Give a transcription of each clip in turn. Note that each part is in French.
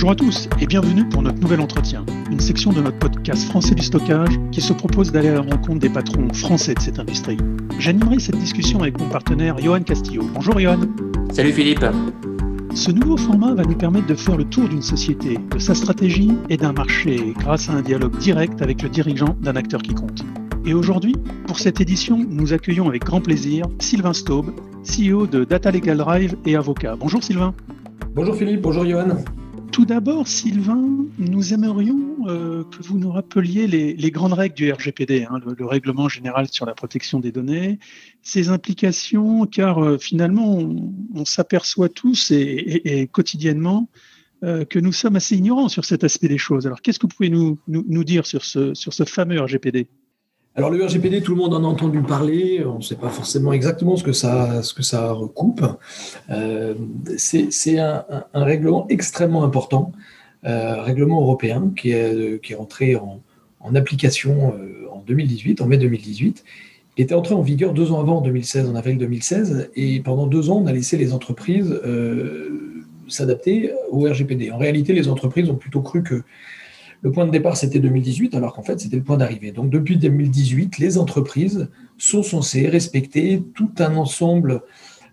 Bonjour à tous et bienvenue pour notre nouvel entretien, une section de notre podcast Français du stockage qui se propose d'aller à la rencontre des patrons français de cette industrie. J'animerai cette discussion avec mon partenaire Johan Castillo. Bonjour Johan. Salut Philippe. Ce nouveau format va nous permettre de faire le tour d'une société, de sa stratégie et d'un marché grâce à un dialogue direct avec le dirigeant d'un acteur qui compte. Et aujourd'hui, pour cette édition, nous accueillons avec grand plaisir Sylvain Staub, CEO de Data Legal Drive et avocat. Bonjour Sylvain. Bonjour Philippe, bonjour Johan. Tout d'abord, Sylvain, nous aimerions euh, que vous nous rappeliez les, grandes règles du RGPD, hein, le, règlement général sur la protection des données, ses implications, car euh, finalement, on, s'aperçoit tous et, quotidiennement euh, que nous sommes assez ignorants sur cet aspect des choses. Alors, qu'est-ce que vous pouvez nous, dire sur ce fameux RGPD alors le RGPD, tout le monde en a entendu parler, on ne sait pas forcément exactement ce que ça, ce que ça recoupe. Euh, c'est un, règlement extrêmement important, euh, règlement européen qui est, qui est entré en, application euh, en 2018, en mai 2018. Il était entré en vigueur deux ans avant, en 2016, en avril 2016, et pendant deux ans, on a laissé les entreprises s'adapter au RGPD. En réalité, les entreprises ont plutôt cru que le point de départ, c'était 2018, alors qu'en fait, c'était le point d'arrivée. Donc, depuis 2018, les entreprises sont censées respecter tout un ensemble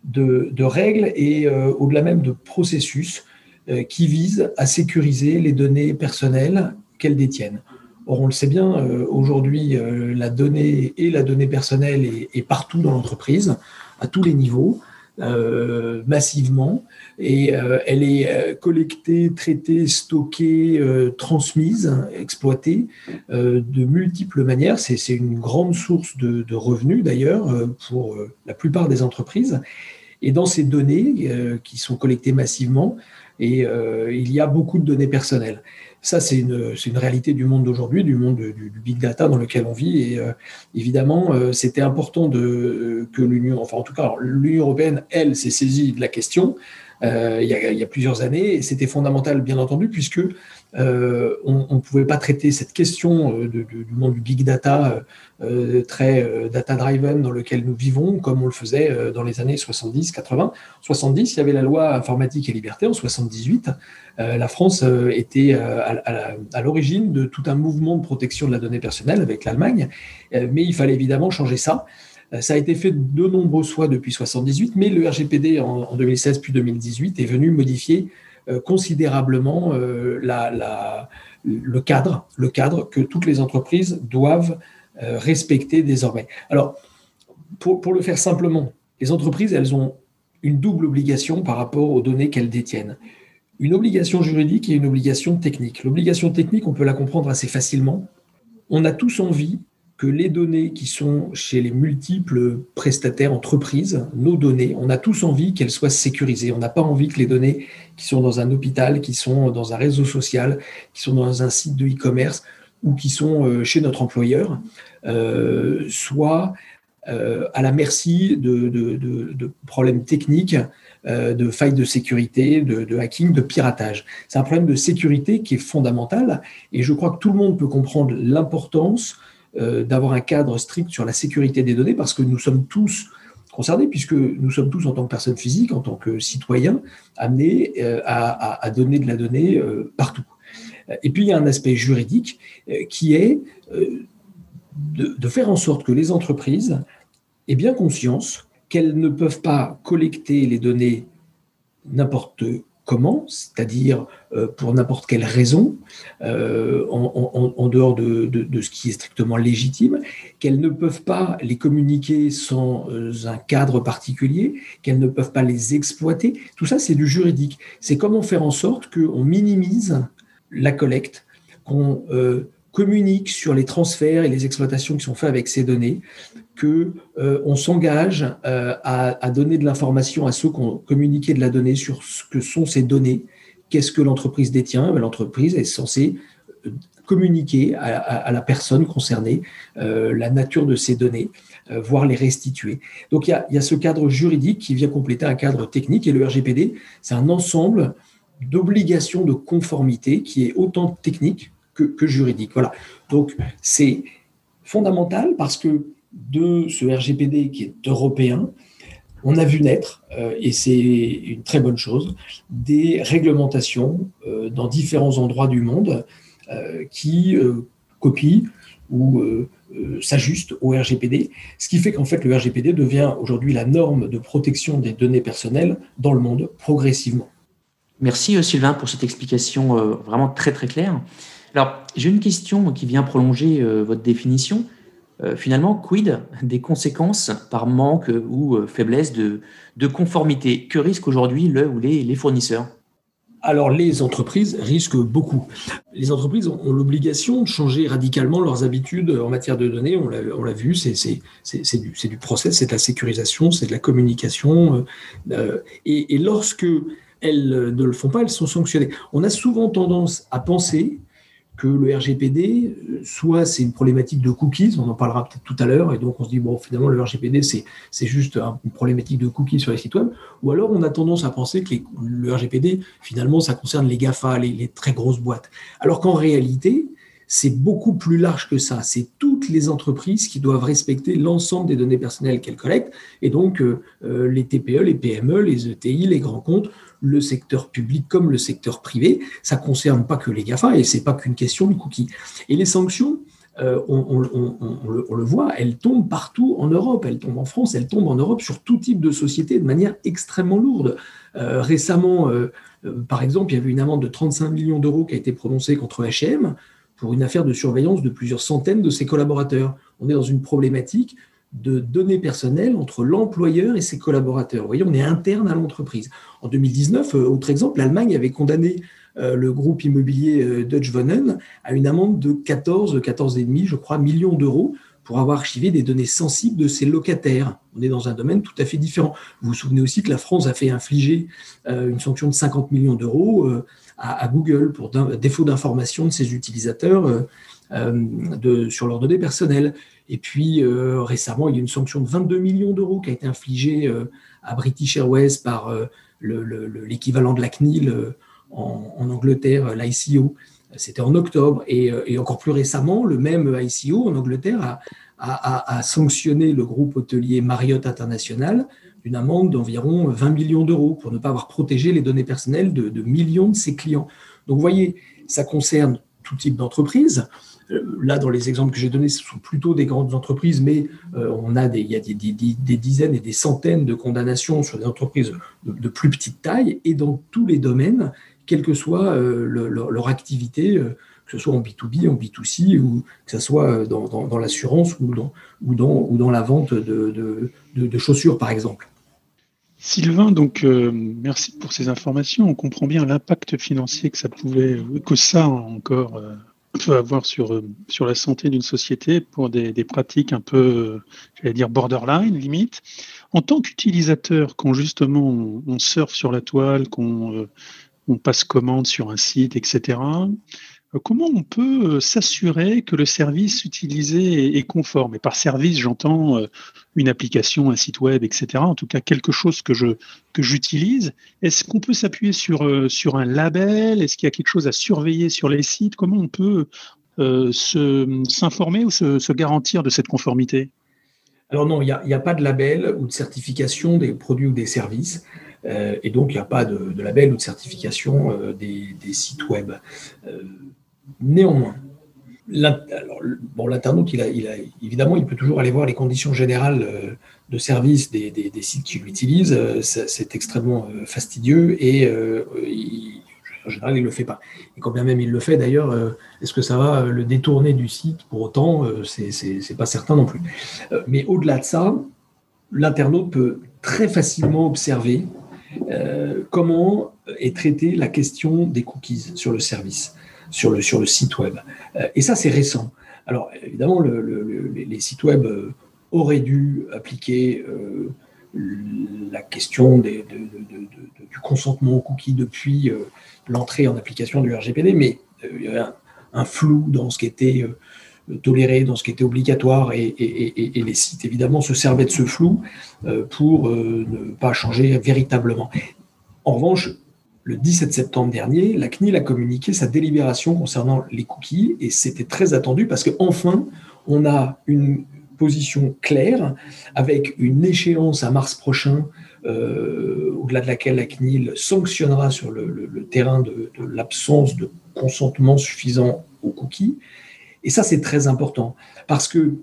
de, règles et euh, au-delà même de processus euh, qui visent à sécuriser les données personnelles qu'elles détiennent. Or, on le sait bien, euh, aujourd'hui, la donnée et la donnée personnelle est partout dans l'entreprise, à tous les niveaux. Euh, massivement et euh, elle est euh, collectée, traitée, stockée, transmise, exploitée de multiples manières. C'est une grande source de, de revenus d'ailleurs pour la plupart des entreprises. Et dans ces données qui sont collectées massivement, et il y a beaucoup de données personnelles. Ça, c'est une, réalité du monde d'aujourd'hui, du monde du, big data dans lequel on vit. Et euh, évidemment, euh, c'était important euh, que l'Union, enfin en tout cas, l'Union européenne, elle, s'est saisie de la question il, y a, il, y a, plusieurs années. C'était fondamental, bien entendu, puisque euh, on ne pouvait pas traiter cette question euh, du monde du big data euh, très data-driven dans lequel nous vivons, comme on le faisait dans les années 70, 80. 70, il y avait la loi informatique et liberté. En 78, la France était à, l'origine de tout un mouvement de protection de la donnée personnelle avec l'Allemagne, mais il fallait évidemment changer ça. Ça a été fait de nombreuses fois depuis 78, mais le RGPD en 2016 puis 2018 est venu modifier euh, considérablement euh, le, cadre, le cadre que toutes les entreprises doivent euh, respecter désormais. Alors, pour, pour le faire simplement, les entreprises, elles ont une double obligation par rapport aux données qu'elles détiennent. Une obligation juridique et une obligation technique. L'obligation technique, on peut la comprendre assez facilement. On a tous envie que les données qui sont chez les multiples prestataires entreprises, nos données, on a tous envie qu'elles soient sécurisées. On n'a pas envie que les données qui sont dans un hôpital, qui sont dans un réseau social, qui sont dans un site de e-commerce ou qui sont euh, chez notre employeur, euh, soient euh, à la merci de, problèmes techniques, de failles de sécurité, de, hacking, de piratage. C'est un problème de sécurité qui est fondamental et je crois que tout le monde peut comprendre l'importance d'avoir un cadre strict sur la sécurité des données parce que nous sommes tous concernés, puisque nous sommes tous en tant que personnes physiques, en tant que citoyens, amenés euh, à, donner de la donnée euh, partout. Et puis il y a un aspect juridique qui est de, faire en sorte que les entreprises aient bien conscience qu'elles ne peuvent pas collecter les données n'importe comment, c'est-à-dire euh, pour n'importe quelle raison, euh, en, dehors de, ce qui est strictement légitime, qu'elles ne peuvent pas les communiquer sans euh, un cadre particulier, qu'elles ne peuvent pas les exploiter. Tout ça, c'est du juridique. C'est comment faire en sorte qu'on minimise la collecte, qu'on communique sur les transferts et les exploitations qui sont faits avec ces données, que euh, s'engage euh, à, donner de l'information à ceux qui ont communiqué de la donnée sur ce que sont ces données, qu'est-ce que l'entreprise détient. Ben, l'entreprise est censée euh, communiquer à, la personne concernée la nature de ces données, voire les restituer. Donc il y, a, ce cadre juridique qui vient compléter un cadre technique et le RGPD, c'est un ensemble d'obligations de conformité qui est autant technique que, juridique. Voilà. Donc, c'est fondamental parce que de ce RGPD qui est européen, on a vu naître, et c'est une très bonne chose, des réglementations dans différents endroits du monde qui copient ou s'ajustent au RGPD, ce qui fait qu'en fait le RGPD devient aujourd'hui la norme de protection des données personnelles dans le monde progressivement. Merci Sylvain pour cette explication vraiment très très claire. Alors, j'ai une question qui vient prolonger euh, votre définition. Euh, finalement, quid des conséquences par manque ou euh, faiblesse de, conformité? Que risquent aujourd'hui le ou les, fournisseurs? Alors les entreprises risquent beaucoup. Les entreprises ont, l'obligation de changer radicalement leurs habitudes en matière de données. On l'a vu, c'est du, du, process, c'est de la sécurisation, c'est de la communication. et, lorsque elles ne le font pas, elles sont sanctionnées. On a souvent tendance à penser que le RGPD, euh, soit c'est une problématique de cookies, on en parlera peut-être tout à l'heure, et donc on se dit, bon, finalement, le RGPD, c'est juste une problématique de cookies sur les sites web, ou alors on a tendance à penser que le RGPD, finalement, ça concerne les GAFA, les, très grosses boîtes. Alors qu'en réalité, c'est beaucoup plus large que ça. C'est toutes les entreprises qui doivent respecter l'ensemble des données personnelles qu'elles collectent, et donc euh, euh, les TPE, les PME, les ETI, les grands comptes le secteur public comme le secteur privé. Ça ne concerne pas que les GAFA et ce n'est pas qu'une question de cookies. Et les sanctions, euh, on, le, voit, elles tombent partout en Europe, elles tombent en France, elles tombent en Europe sur tout type de société de manière extrêmement lourde. Récemment, par exemple, il y avait une amende de 35 millions d'euros qui a été prononcée contre H&M pour une affaire de surveillance de plusieurs centaines de ses collaborateurs. On est dans une problématique de données personnelles entre l'employeur et ses collaborateurs. Vous voyez, on est interne à l'entreprise. En 2019, euh, autre exemple, l'Allemagne avait condamné euh, le groupe immobilier euh, Deutsche Wohnen à une amende de 14, 14,5, je crois, millions d'euros pour avoir archivé des données sensibles de ses locataires. On est dans un domaine tout à fait différent. Vous vous souvenez aussi que la France a fait infliger une sanction de 50 millions d'euros à, Google pour défaut d'information de ses utilisateurs sur leurs données personnelles. Et puis euh, récemment, il y a une sanction de 22 millions d'euros qui a été infligée euh, à British Airways par euh, l'équivalent de la CNIL en, Angleterre, l'ICO. C'était en octobre. Et, encore plus récemment, le même ICO en Angleterre a, sanctionné le groupe hôtelier Marriott International d'une amende d'environ 20 millions d'euros pour ne pas avoir protégé les données personnelles de, de millions de ses clients. Donc vous voyez, ça concerne tout type d'entreprise. Euh, là, dans les exemples que j'ai donnés, ce sont plutôt des grandes entreprises, mais euh, on a des, il y a des, dizaines et des centaines de condamnations sur des entreprises de, plus petite taille et dans tous les domaines, quelle que soit euh, leur, activité, que ce soit en B2B, en B2C, ou que ce soit dans, l'assurance ou dans, la vente de, chaussures, par exemple. Sylvain, donc merci pour ces informations. On comprend bien l'impact financier que ça encore peut avoir sur, euh, la santé d'une société pour des, pratiques un peu, j'allais dire, borderline, limite. En tant qu'utilisateur, quand justement on, surfe sur la toile, qu'on euh, on passe commande sur un site, etc., euh, comment on peut euh, s'assurer que le service utilisé est conforme? Et par service, j'entends euh, une application, un site web, etc. En tout cas, quelque chose que je que j'utilise. Est-ce qu'on peut s'appuyer sur sur un label? Est-ce qu'il y a quelque chose à surveiller sur les sites? Comment on peut s'informer ou se, garantir de cette conformité? Alors non, il n'y a, pas de label ou de certification des produits ou des services. Et donc, il n'y a pas de, label ou de certification des, sites web. Néanmoins, l'internaute, il a, évidemment, il peut toujours aller voir les conditions générales euh, de service des, sites qu'il utilise. Euh, c'est extrêmement euh, fastidieux et en général, il ne le fait pas. Et quand bien même il le fait, d'ailleurs, est-ce que ça va le détourner du site? Pour autant C'est pas certain non plus. mais au-delà de ça, l'internaute peut très facilement observer comment est traitée la question des cookies sur le service sur le, site web? Euh, et ça, c'est récent. Alors, évidemment, les sites web euh, auraient dû appliquer euh, la question du consentement aux cookies depuis l'entrée en application du RGPD, mais il y avait un, flou dans ce qui était toléré, dans ce qui était obligatoire, et, les sites, évidemment, se servaient de ce flou pour ne pas changer véritablement. En revanche, le 17 septembre dernier, la CNIL a communiqué sa délibération concernant les cookies et c'était très attendu parce qu'enfin, on a une position claire, avec une échéance à mars prochain, euh, au-delà de laquelle la CNIL sanctionnera sur le, terrain de l'absence de consentement suffisant aux cookies. Et ça, c'est très important, parce que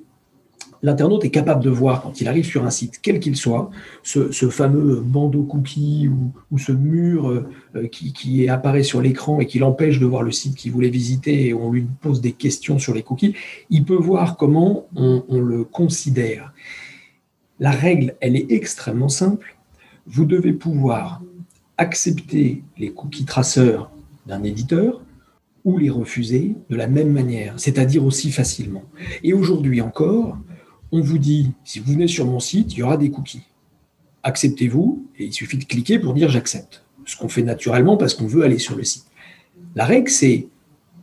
l'internaute est capable de voir quand il arrive sur un site, quel qu'il soit, ce, fameux bandeau cookie ou, ce mur euh, qui, apparaît sur l'écran et qui l'empêche de voir le site qu'il voulait visiter et on lui pose des questions sur les cookies, il peut voir comment on, on le considère. La règle, elle est extrêmement simple. Vous devez pouvoir accepter les cookies traceurs d'un éditeur ou les refuser de la même manière, c'est-à-dire aussi facilement. Et aujourd'hui encore, on vous dit, si vous venez sur mon site, il y aura des cookies. Acceptez-vous, et il suffit de cliquer pour dire j'accepte. Ce qu'on fait naturellement parce qu'on veut aller sur le site. La règle, c'est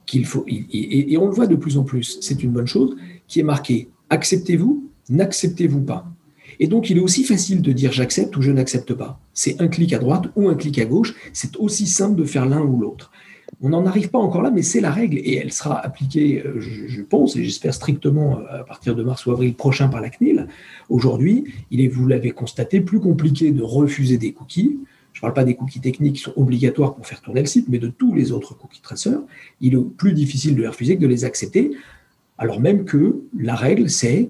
qu'il faut, et, on le voit de plus en plus, c'est une bonne chose, qui est marqué acceptez-vous, n'acceptez-vous pas. Et donc, il est aussi facile de dire j'accepte ou je n'accepte pas. C'est un clic à droite ou un clic à gauche. C'est aussi simple de faire l'un ou l'autre. On n'en arrive pas encore là, mais c'est la règle et elle sera appliquée, euh, je, pense, et j'espère strictement euh, à partir de mars ou avril prochain par la CNIL. Aujourd'hui, il est, vous l'avez constaté, plus compliqué de refuser des cookies. Je ne parle pas des cookies techniques qui sont obligatoires pour faire tourner le site, mais de tous les autres cookies traceurs. Il est plus difficile de les refuser que de les accepter, alors même que la règle, c'est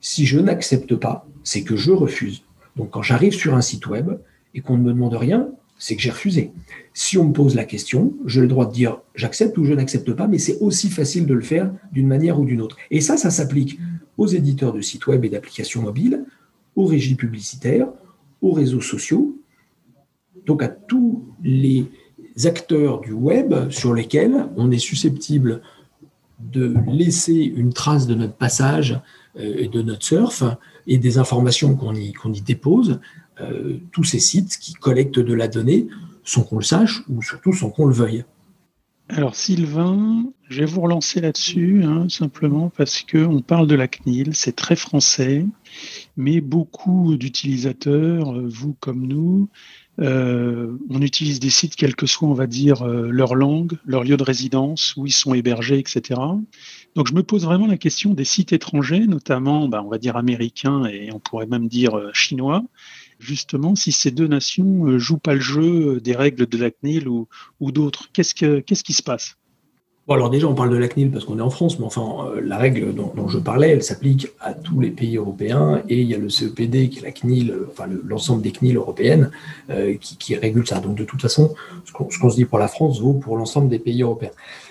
si je n'accepte pas, c'est que je refuse. Donc quand j'arrive sur un site web et qu'on ne me demande rien, c'est que j'ai refusé. Si on me pose la question, j'ai le droit de dire j'accepte ou je n'accepte pas, mais c'est aussi facile de le faire d'une manière ou d'une autre. Et ça, ça s'applique aux éditeurs de sites web et d'applications mobiles, aux régies publicitaires, aux réseaux sociaux, donc à tous les acteurs du web sur lesquels on est susceptible de laisser une trace de notre passage euh, et de notre surf et des informations qu'on y, dépose euh, tous ces sites qui collectent de la donnée sans qu'on le sache ou surtout sans qu'on le veuille. Alors Sylvain, je vais vous relancer là-dessus, hein, simplement parce qu'on parle de la CNIL, c'est très français, mais beaucoup d'utilisateurs, euh, vous comme nous, euh, on utilise des sites, quelle que soit, on va dire, leur langue, leur lieu de résidence, où ils sont hébergés, etc. Donc je me pose vraiment la question des sites étrangers, notamment, bah, on va dire américains et on pourrait même dire chinois, justement si ces deux nations euh, jouent pas le jeu des règles de la CNIL ou, d'autres qu'est-ce qui se passe? Alors déjà, on parle de la CNIL parce qu'on est en France, mais enfin, euh, la règle dont, je parlais, elle s'applique à tous les pays européens et il y a le CEPD qui est la CNIL, euh, enfin l'ensemble des CNIL européennes qui, qui, régule ça. Donc de toute façon, ce qu'on, se dit pour la France vaut pour l'ensemble des pays européens.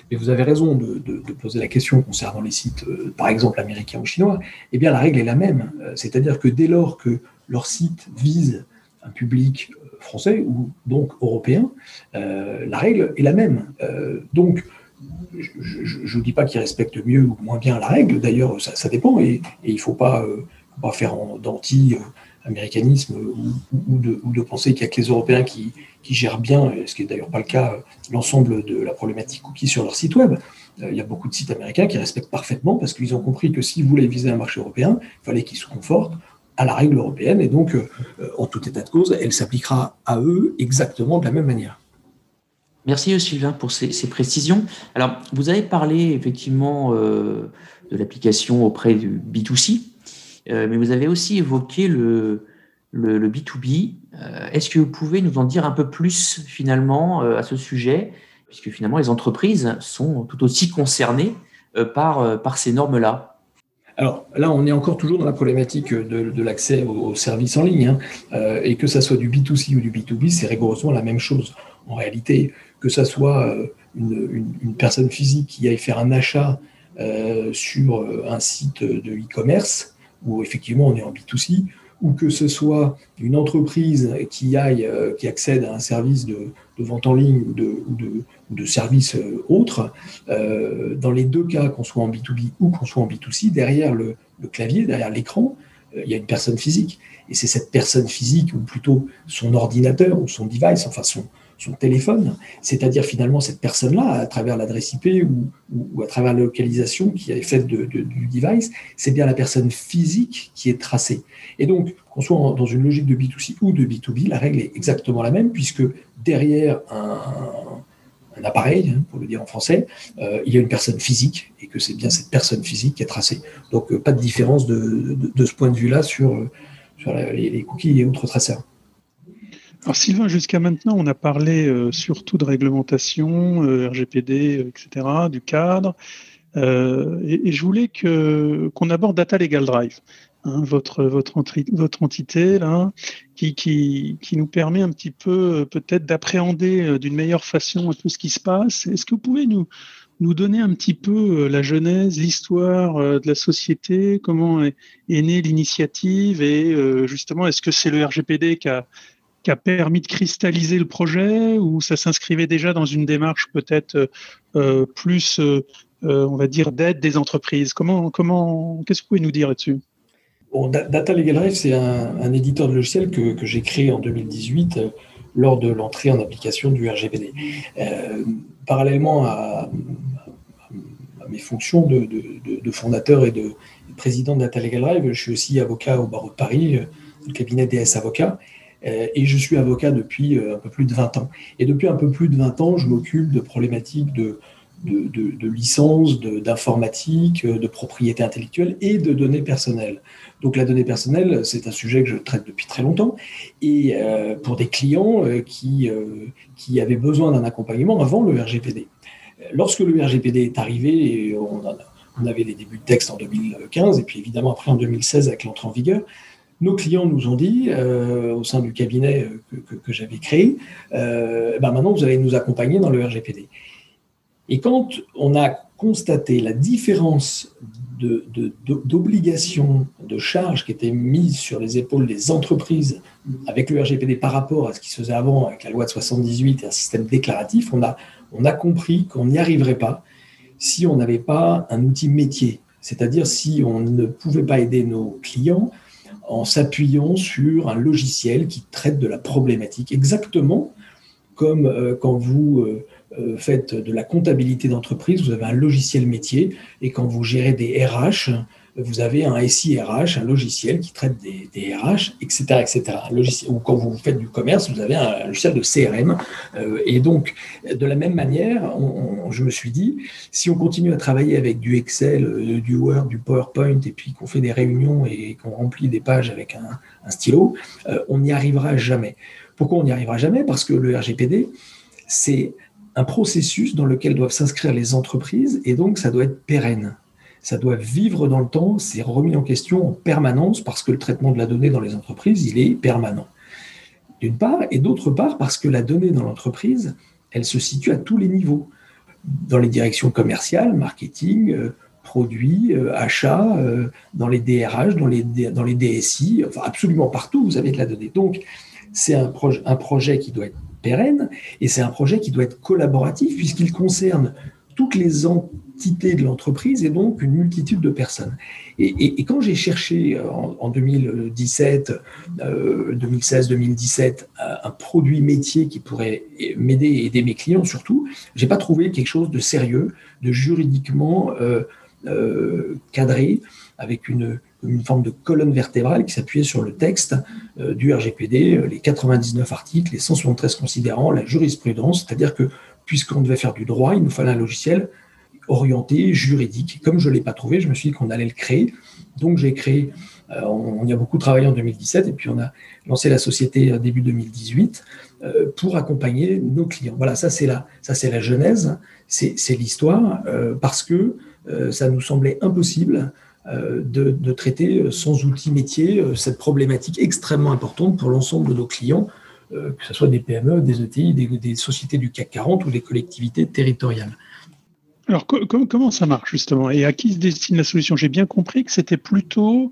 Mais vous avez raison de, poser la question concernant les sites, par exemple américains ou chinois. Eh bien, la règle est la même, c'est-à-dire que dès lors que leur site vise un public euh, français ou donc européen, euh, la règle est la même. Euh, donc, je ne dis pas qu'ils respectent mieux ou moins bien la règle, d'ailleurs, ça, dépend, et, il ne faut pas, pas faire d'anti-américanisme ou, de, penser qu'il n'y a que les Européens qui, gèrent bien, ce qui n'est d'ailleurs pas le cas, l'ensemble de la problématique cookie sur leur site web. Il y a beaucoup de sites américains qui respectent parfaitement parce qu'ils ont compris que s'ils voulaient viser un marché européen, il fallait qu'ils se confortent à la règle européenne et donc, euh, en tout état de cause, elle s'appliquera à eux exactement de la même manière. Merci Sylvain pour ces, précisions. Alors, vous avez parlé effectivement euh, de l'application auprès du B2C, euh, mais vous avez aussi évoqué le, le, B2B. Est-ce que vous pouvez nous en dire un peu plus finalement à ce sujet, puisque finalement les entreprises sont tout aussi concernées par, par ces normes-là alors là, on est encore toujours dans la problématique de, l'accès aux, services en ligne. Hein. Euh, et que ça soit du B2C ou du B2B, c'est rigoureusement la même chose. En réalité, que ça soit euh, une, personne physique qui aille faire un achat euh, sur un site de e-commerce, où effectivement on est en B2C, ou que ce soit une entreprise qui aille, qui accède à un service de, vente en ligne ou de, euh, autres, euh, dans les deux cas, qu'on soit en B2B ou qu'on soit en B2C, derrière le, clavier, derrière l'écran, euh, il y a une personne physique. Et c'est cette personne physique, ou plutôt son ordinateur ou son device, enfin son, son téléphone, c'est-à-dire finalement cette personne-là, à travers l'adresse IP ou, à travers la localisation qui est faite du device, c'est bien la personne physique qui est tracée. Et donc, qu'on soit dans une logique de B2C ou de B2B, la règle est exactement la même, puisque derrière un, appareil, hein, pour le dire en français, euh, il y a une personne physique et que c'est bien cette personne physique qui est tracée. Donc pas de différence de, ce point de vue-là sur, sur les, cookies et autres traceurs. Alors Sylvain, jusqu'à maintenant, on a parlé surtout de réglementation, RGPD, etc., du cadre. Et, et, je voulais que, qu'on aborde Data Legal Drive. Hein, votre, votre, entité là, qui, qui, qui, nous permet un petit peu euh, peut-être d'appréhender euh, d'une meilleure façon tout ce qui se passe. Est-ce que vous pouvez nous, nous donner un petit peu euh, la genèse, l'histoire de la société, comment est, née l'initiative et justement est-ce que c'est le RGPD qui a, a permis de cristalliser le projet ou ça s'inscrivait déjà dans une démarche peut-être plus, on va dire, d'aide des entreprises? Comment, comment, qu'est-ce que vous pouvez nous dire là-dessus? Data Legal Drive, c'est un, éditeur de logiciel que, j'ai créé en 2018 euh, lors de l'entrée en application du RGPD. Euh, parallèlement à, mes fonctions de, fondateur et de président de Data Legal Drive, je suis aussi avocat au barreau de Paris, euh, le cabinet DS Avocats, et je suis avocat depuis un peu plus de 20 ans. Et depuis un peu plus de 20 ans, je m'occupe de problématiques de licences, d'informatique, de, propriété intellectuelle et de données personnelles. Donc la donnée personnelle, c'est un sujet que je traite depuis très longtemps et euh, pour des clients euh, qui, euh, qui avaient besoin d'un accompagnement avant le RGPD. Lorsque le RGPD est arrivé, on, on, avait les débuts de texte en 2015 et puis évidemment après en 2016 avec l'entrée en vigueur, nos clients nous ont dit, au sein du cabinet que, que, j'avais créé, ben maintenant vous allez nous accompagner dans le RGPD. Et quand on a constaté la différence d'obligations, de, de, charges qui étaient mises sur les épaules des entreprises avec le RGPD par rapport à ce qui se faisait avant avec la loi de 78 et un système déclaratif, on a, on a compris qu'on n'y arriverait pas si on n'avait pas un outil métier, c'est-à-dire si on ne pouvait pas aider nos clients en s'appuyant sur un logiciel qui traite de la problématique, exactement comme euh, quand vous... Euh, euh, faites de la comptabilité d'entreprise, vous avez un logiciel métier, et quand vous gérez des RH, vous avez un SIRH, un logiciel qui traite des, RH, etc. etc. logiciel, ou quand vous faites du commerce, vous avez un logiciel de CRM. Euh, et donc, de la même manière, je me suis dit, si on continue à travailler avec du Excel, euh, du Word, du PowerPoint, et puis qu'on fait des réunions et qu'on remplit des pages avec un, stylo, on n'y arrivera jamais. Pourquoi on n'y arrivera jamais? Parce que le RGPD, c'est un processus dans lequel doivent s'inscrire les entreprises et donc ça doit être pérenne. Ça doit vivre dans le temps, c'est remis en question en permanence parce que le traitement de la donnée dans les entreprises, il est permanent. D'une part, et d'autre part parce que la donnée dans l'entreprise, elle se situe à tous les niveaux, dans les directions commerciales, marketing, euh, produits, euh, achats, euh, dans les DRH, dans les, DSI, enfin absolument partout, vous avez de la donnée. Donc, c'est un, projet qui doit être pérenne et c'est un projet qui doit être collaboratif puisqu'il concerne toutes les de l'entreprise et donc une multitude de personnes. Et, quand j'ai cherché euh, en, 2017, 2016, 2017 un produit métier qui pourrait m'aider et aider mes clients surtout, j'ai pas trouvé quelque chose de sérieux, de juridiquement euh, euh, cadré avec une, une forme de colonne vertébrale qui s'appuyait sur le texte du RGPD, les 99 articles, les 173 considérants, la jurisprudence, c'est-à-dire que puisqu'on devait faire du droit, il nous fallait un logiciel orienté, juridique. comme je ne l'ai pas trouvé, je me suis dit qu'on allait le créer. Donc j'ai créé, euh, on, y a beaucoup travaillé en 2017 et puis on a lancé la société début 2018 pour accompagner nos clients. Voilà, ça c'est la, ça c'est la genèse, c'est l'histoire, parce que ça nous semblait impossible euh, de, traiter euh, sans outils métiers euh, cette problématique extrêmement importante pour l'ensemble de nos clients, que ce soit des PME, des ETI, des, sociétés du CAC 40 ou des collectivités territoriales. Alors comment ça marche justement? Et à qui se destine la solution? J'ai bien compris que c'était plutôt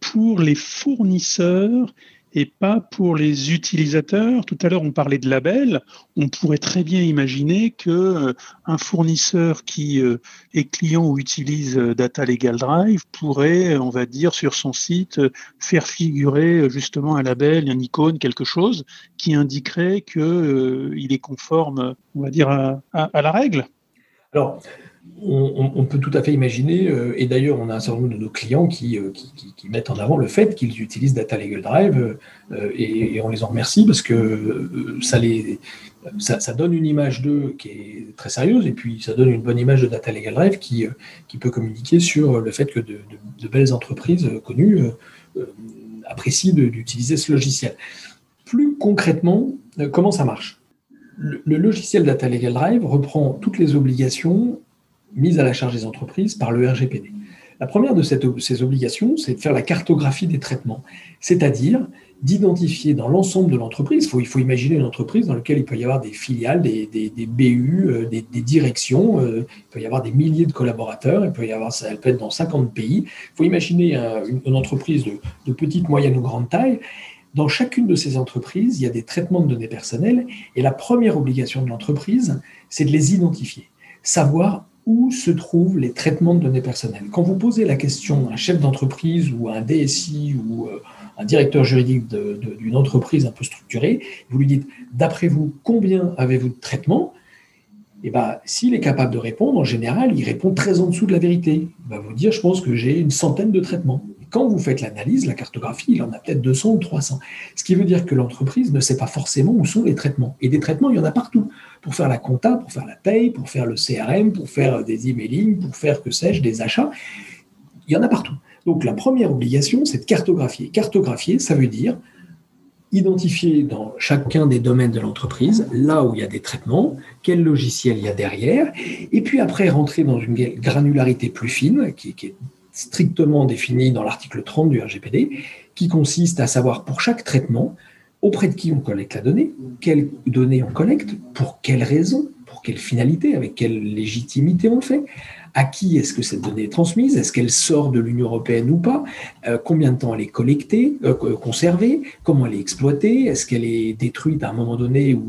pour les fournisseurs et pas pour les utilisateurs. Tout à l'heure, on parlait de labels. On pourrait très bien imaginer que euh, un fournisseur qui euh, est client ou utilise euh, Data Legal Drive pourrait, on va dire, sur son site, faire figurer justement un label, une icône, quelque chose qui indiquerait qu'il il est conforme, on va dire, à, la règle. Alors, on, peut tout à fait imaginer, euh, et d'ailleurs on a un certain nombre de nos clients qui, euh, mettent en avant le fait qu'ils utilisent Data Legal Drive, euh, et, on les en remercie parce que ça, les, ça, donne une image d'eux qui est très sérieuse, et puis ça donne une bonne image de Data Legal Drive qui, qui peut communiquer sur le fait que de, belles entreprises connues apprécient d'utiliser ce logiciel. Plus concrètement, comment ça marche? Le, logiciel Data Legal Drive reprend toutes les obligations mise à la charge des entreprises par le RGPD. La première de ces obligations, c'est de faire la cartographie des traitements, c'est-à-dire d'identifier dans l'ensemble de l'entreprise, il faut imaginer une entreprise dans laquelle il peut y avoir des filiales, des, BU, euh, des, directions, euh, il peut y avoir des milliers de collaborateurs, il peut y avoir, ça peut être dans 50 pays. Il faut imaginer une, entreprise de petite, moyenne ou grande taille. Dans chacune de ces entreprises, il y a des traitements de données personnelles et la première obligation de l'entreprise, c'est de les identifier, savoir où se trouvent les traitements de données personnelles. Quand vous posez la question à un chef d'entreprise ou à un DSI ou euh, un directeur juridique d'une entreprise un peu structurée, vous lui dites, d'après vous, combien avez-vous de traitements? Eh ben, s'il est capable de répondre, en général, il répond très en dessous de la vérité. Il va vous dire, je pense que j'ai une centaine de traitements. Quand vous faites l'analyse, la cartographie, il en a peut-être 200 ou 300. Ce qui veut dire que l'entreprise ne sait pas forcément où sont les traitements. Et des traitements, il y en a partout pour faire la compta, pour faire la paye, pour faire le CRM, pour faire des emailing, pour faire, que sais-je, des achats. Il y en a partout. Donc la première obligation, c'est de cartographier. Cartographier, ça veut dire identifier dans chacun des domaines de l'entreprise, là où il y a des traitements, quel logiciel il y a derrière, et puis après rentrer dans une granularité plus fine, qui, qui est strictement définie dans l'article 30 du RGPD, qui consiste à savoir pour chaque traitement auprès de qui on collecte la donnée, quelles données on collecte, pour quelles raisons, pour quelle finalité, avec quelle légitimité on le fait, à qui est-ce que cette donnée est transmise, est-ce qu'elle sort de l'Union européenne ou pas, euh, combien de temps elle est collectée, euh, conservée, comment elle est exploitée, est-ce qu'elle est détruite à un moment donné ou,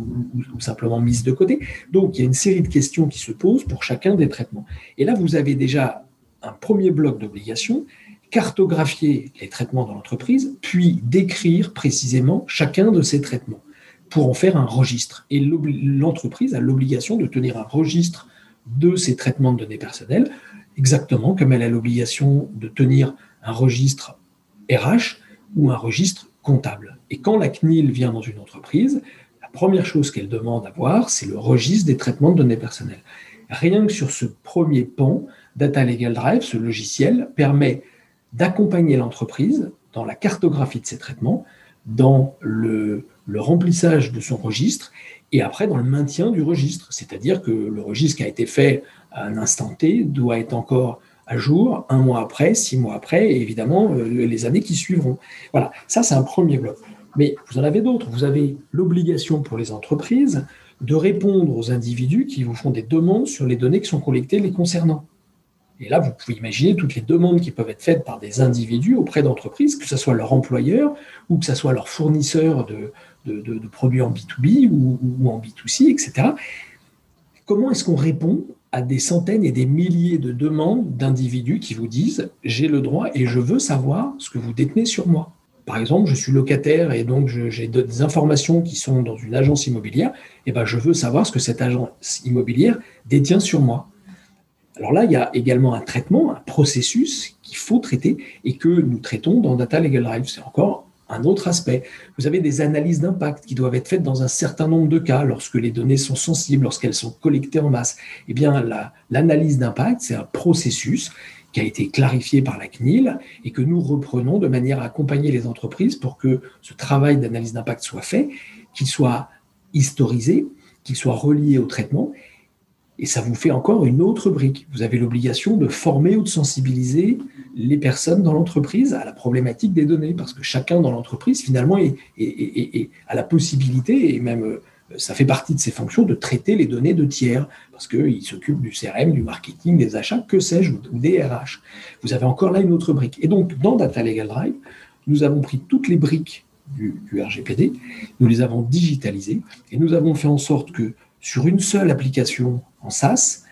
ou, simplement mise de côté. Donc il y a une série de questions qui se posent pour chacun des traitements. Et là, vous avez déjà un premier bloc d'obligations cartographier les traitements dans l'entreprise, puis décrire précisément chacun de ces traitements pour en faire un registre. Et l'entreprise a l'obligation de tenir un registre de ces traitements de données personnelles, exactement comme elle a l'obligation de tenir un registre RH ou un registre comptable. Et quand la CNIL vient dans une entreprise, la première chose qu'elle demande à voir, c'est le registre des traitements de données personnelles. Rien que sur ce premier pan, Data Legal Drive, ce logiciel, permet d'accompagner l'entreprise dans la cartographie de ses traitements, dans le, remplissage de son registre et après dans le maintien du registre. C'est-à-dire que le registre qui a été fait à un instant T doit être encore à jour un mois après, six mois après, et évidemment euh, les années qui suivront. Voilà, ça c'est un premier bloc. Mais vous en avez d'autres. Vous avez l'obligation pour les entreprises de répondre aux individus qui vous font des demandes sur les données qui sont collectées les concernant. Et là, vous pouvez imaginer toutes les demandes qui peuvent être faites par des individus auprès d'entreprises, que ce soit leur employeur ou que ce soit leur fournisseur de, produits en B2B ou, en B2C, etc. Comment est-ce qu'on répond à des centaines et des milliers de demandes d'individus qui vous disent j'ai le droit et je veux savoir ce que vous détenez sur moi par exemple, je suis locataire et donc j'ai des informations qui sont dans une agence immobilière, et ben je veux savoir ce que cette agence immobilière détient sur moi. Alors là, il y a également un traitement, un processus qu'il faut traiter et que nous traitons dans Data Legal Drive. C'est encore un autre aspect. Vous avez des analyses d'impact qui doivent être faites dans un certain nombre de cas lorsque les données sont sensibles, lorsqu'elles sont collectées en masse. Eh bien, l'analyse d'impact, c'est un processus qui a été clarifié par la CNIL et que nous reprenons de manière à accompagner les entreprises pour que ce travail d'analyse d'impact soit fait, qu'il soit historisé, qu'il soit relié au traitement et ça vous fait encore une autre brique. Vous avez l'obligation de former ou de sensibiliser les personnes dans l'entreprise à la problématique des données, parce que chacun dans l'entreprise, finalement, est, a la possibilité, et même euh, ça fait partie de ses fonctions, de traiter les données de tiers, parce qu'il s'occupe du CRM, du marketing, des achats, que sais-je, ou des RH. Vous avez encore là une autre brique. Et donc, dans Data Legal Drive, nous avons pris toutes les briques du RGPD, nous les avons digitalisées, et nous avons fait en sorte que sur une seule application en SaaS,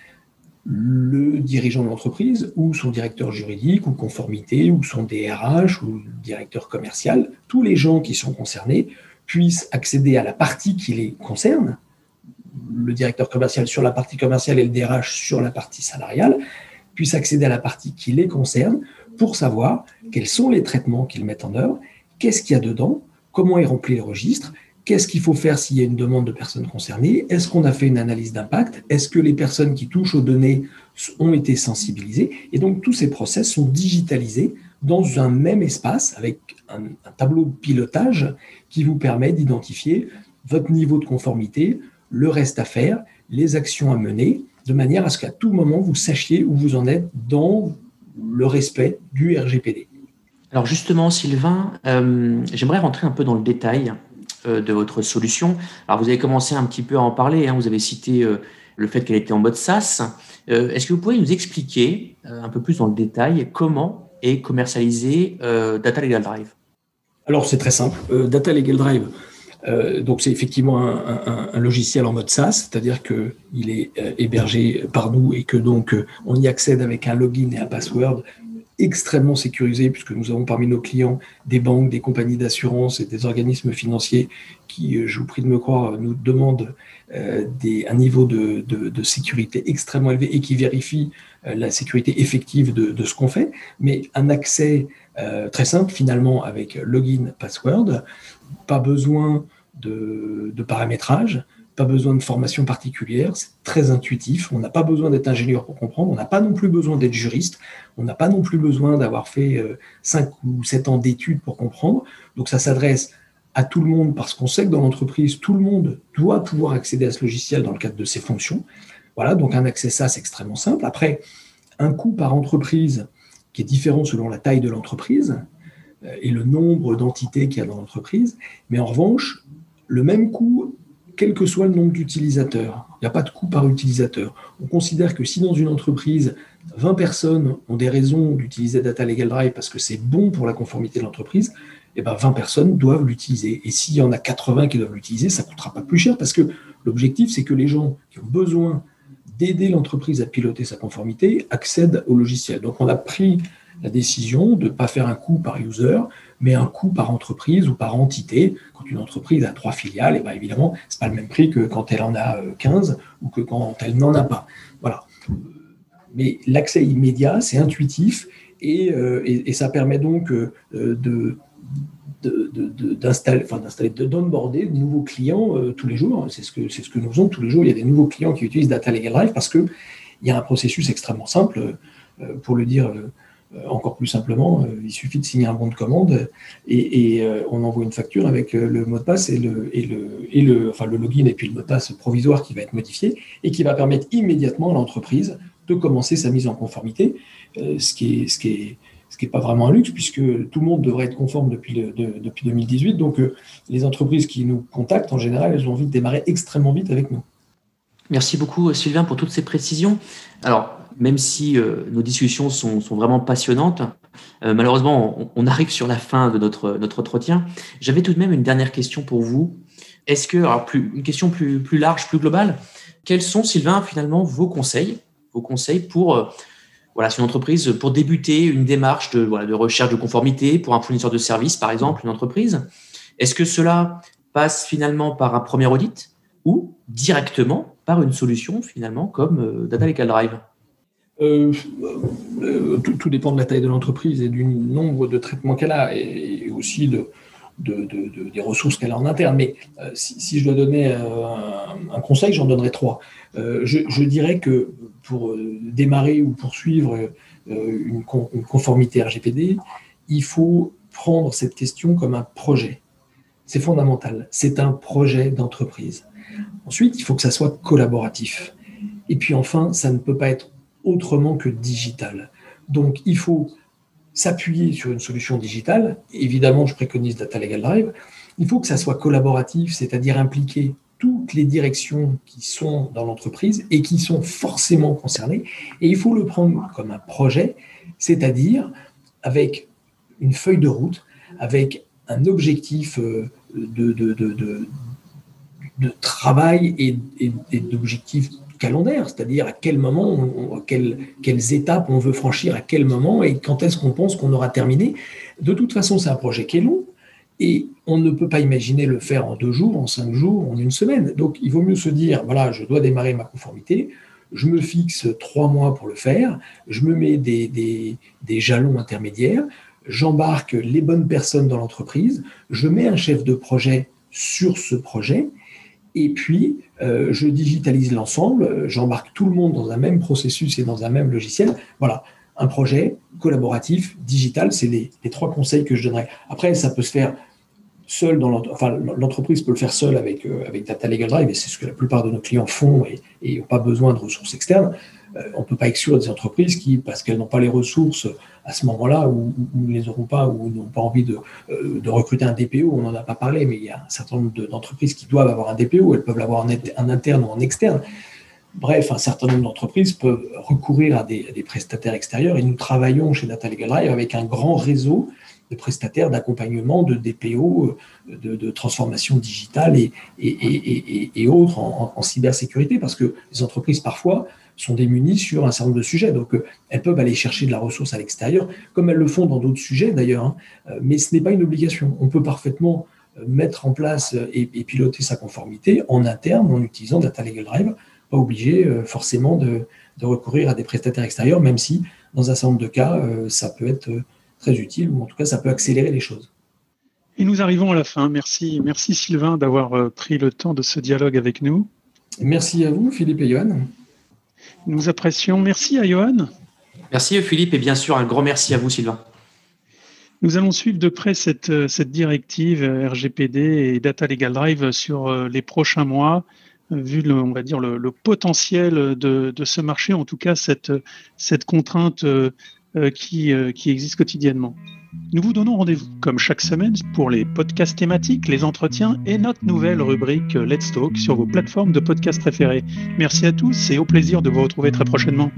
le dirigeant de l'entreprise ou son directeur juridique ou conformité ou son DRH ou directeur commercial, tous les gens qui sont concernés puissent accéder à la partie qui les concerne le directeur commercial sur la partie commerciale et le DRH sur la partie salariale, puissent accéder à la partie qui les concerne pour savoir quels sont les traitements qu'ils mettent en œuvre, qu'est-ce qu'il y a dedans, comment est rempli le registre, qu'est-ce qu'il faut faire s'il y a une demande de personnes concernées, est-ce qu'on a fait une analyse d'impact, est-ce que les personnes qui touchent aux données ont été sensibilisées, et donc tous ces process sont digitalisés dans un même espace avec un, tableau de pilotage qui vous permet d'identifier votre niveau de conformité, le reste à faire, les actions à mener, de manière à ce qu'à tout moment, vous sachiez où vous en êtes dans le respect du RGPD. Alors justement, Sylvain, euh, j'aimerais rentrer un peu dans le détail de votre solution. Alors vous avez commencé un petit peu à en parler, hein. vous avez cité euh, le fait qu'elle était en mode SaaS. Est-ce que vous pouvez nous expliquer un peu plus dans le détail comment est commercialisé Data Legal Drive? Alors c'est très simple. Data Legal Drive, euh, donc c'est effectivement un, logiciel en mode SaaS, c'est-à-dire qu'il est euh, hébergé par nous et que donc euh, on y accède avec un login et un password extrêmement sécurisé puisque nous avons parmi nos clients des banques, des compagnies d'assurance et des organismes financiers qui, je vous prie de me croire, nous demandent des, un niveau de, sécurité extrêmement élevé et qui vérifient la sécurité effective de ce qu'on fait, mais un accès très simple finalement avec login, password, pas besoin de, paramétrage, pas besoin de formation particulière, c'est très intuitif, on n'a pas besoin d'être ingénieur pour comprendre, on n'a pas non plus besoin d'être juriste, on n'a pas non plus besoin d'avoir fait 5 euh, ou 7 ans d'études pour comprendre, donc ça s'adresse à tout le monde parce qu'on sait que dans l'entreprise, tout le monde doit pouvoir accéder à ce logiciel dans le cadre de ses fonctions. Voilà, donc un accès ça, c'est extrêmement simple. Après, un coût par entreprise qui est différent selon la taille de l'entreprise euh, et le nombre d'entités qu'il y a dans l'entreprise, mais en revanche, le même coût, quel que soit le nombre d'utilisateurs. Il n'y a pas de coût par utilisateur. On considère que si dans une entreprise, 20 personnes ont des raisons d'utiliser Data Legal Drive parce que c'est bon pour la conformité de l'entreprise, eh ben 20 personnes doivent l'utiliser. Et s'il y en a 80 qui doivent l'utiliser, ça ne coûtera pas plus cher parce que l'objectif, c'est que les gens qui ont besoin d'aider l'entreprise à piloter sa conformité accèdent au logiciel. Donc on a pris la décision de ne pas faire un coût par user, mais un coût par entreprise ou par entité. Quand une entreprise a trois filiales, et eh bien évidemment, ce n'est pas le même prix que quand elle en a 15 euh, ou que quand elle n'en a pas. Voilà. Mais l'accès immédiat, c'est intuitif et, euh, ça permet donc euh, de, d'installer, enfin d'installer, d'onboarder de nouveaux clients tous les jours. C'est ce que c'est ce que nous faisons tous les jours. Il y a des nouveaux clients qui utilisent Data Legal Drive parce que il y a un processus extrêmement simple, pour le dire encore plus simplement, euh, il suffit de signer un bon de commande et, euh, on envoie une facture avec le mot de passe et le, login et puis le mot de passe provisoire qui va être modifié et qui va permettre immédiatement à l'entreprise de commencer sa mise en conformité, ce qui ce qui est, n'est pas vraiment un luxe puisque tout le monde devrait être conforme depuis 2018. Donc les entreprises qui nous contactent, en général, elles ont envie de démarrer extrêmement vite avec nous. Merci beaucoup Sylvain pour toutes ces précisions. Alors, même si euh, nos discussions sont, vraiment passionnantes, euh, malheureusement, on, arrive sur la fin de notre, notre entretien. J'avais tout de même une dernière question pour vous. Est-ce que, alors une question plus, plus large, plus globale, quels sont, Sylvain, finalement, vos conseils, vos conseils pour, euh, voilà, une entreprise, pour débuter une démarche de, voilà, de recherche de conformité pour un fournisseur de services, par exemple, une entreprise? Est-ce que cela passe finalement par un premier audit ou directement par une solution, finalement, comme Data Legal Drive? Euh, euh, tout, dépend de la taille de l'entreprise et du nombre de traitements qu'elle a et, aussi de, des ressources qu'elle a en interne. Mais euh, si, je dois donner un, conseil, j'en donnerai trois. Je, dirais que pour démarrer ou poursuivre une, conformité RGPD, il faut prendre cette question comme un projet. C'est fondamental. C'est un projet d'entreprise. Ensuite, il faut que ça soit collaboratif. Et puis enfin, ça ne peut pas être autrement que digital. Donc, il faut s'appuyer sur une solution digitale. Évidemment, je préconise Data Legal Drive. Il faut que ça soit collaboratif, c'est-à-dire impliquer toutes les directions qui sont dans l'entreprise et qui sont forcément concernées. Et il faut le prendre comme un projet, c'est-à-dire avec une feuille de route, avec un objectif euh, de, travail et, et, et d'objectifs calendaire, c'est-à-dire à quel moment, quelles, étapes on veut franchir, à quel moment et quand est-ce qu'on pense qu'on aura terminé. De toute façon, c'est un projet qui est long, Et on ne peut pas imaginer le faire en deux jours, en cinq jours, en une semaine. Donc il vaut mieux se dire, voilà, je dois démarrer ma conformité, je me fixe trois mois pour le faire, je me mets des, des, jalons intermédiaires, j'embarque les bonnes personnes dans l'entreprise, je mets un chef de projet sur ce projet, et puis euh, je digitalise l'ensemble, j'embarque tout le monde dans un même processus et dans un même logiciel. Voilà, un projet collaboratif, digital, c'est les, trois conseils que je donnerais. Après, ça peut se faire seul dans l'entreprise peut le faire seul avec, euh, avec Data Legal Drive, et c'est ce que la plupart de nos clients font et n'ont pas besoin de ressources externes. Euh, on ne peut pas exclure des entreprises qui, parce qu'elles n'ont pas les ressources à ce moment-là, ou, ne les auront pas, ou n'ont pas envie de, euh, recruter un DPO, on n'en a pas parlé, mais il y a un certain nombre d'entreprises qui doivent avoir un DPO, elles peuvent l'avoir en, interne ou en externe. Bref, un certain nombre d'entreprises peuvent recourir à des, prestataires extérieurs, et nous travaillons chez Data Legal Drive avec un grand réseau de prestataires d'accompagnement, de DPO, de, transformation digitale et, autres en, cybersécurité, parce que les entreprises parfois sont démunies sur un certain nombre de sujets. Donc, euh, elles peuvent aller chercher de la ressource à l'extérieur, comme elles le font dans d'autres sujets d'ailleurs, hein. euh, mais ce n'est pas une obligation. On peut parfaitement euh, mettre en place et, piloter sa conformité en interne en utilisant Data Legal Drive, pas obligé forcément de, de, recourir à des prestataires extérieurs, même si dans un certain nombre de cas, ça peut être très utile, ou en tout cas, ça peut accélérer les choses. Et nous arrivons à la fin. Merci, merci Sylvain d'avoir pris le temps de ce dialogue avec nous. Merci à vous, Philippe et Johan. Nous apprécions. Merci à Johan. Merci Philippe et bien sûr un grand merci à vous Sylvain. Nous allons suivre de près cette, euh, cette directive euh, RGPD et Data Legal Drive sur les prochains mois, vu le, on va dire le, potentiel de, de, ce marché, en tout cas cette, cette contrainte euh, qui, euh, qui existe quotidiennement. Nous vous donnons rendez-vous, comme chaque semaine, pour les podcasts thématiques, les entretiens et notre nouvelle rubrique Let's Talk sur vos plateformes de podcasts préférées. Merci à tous et au plaisir de vous retrouver très prochainement.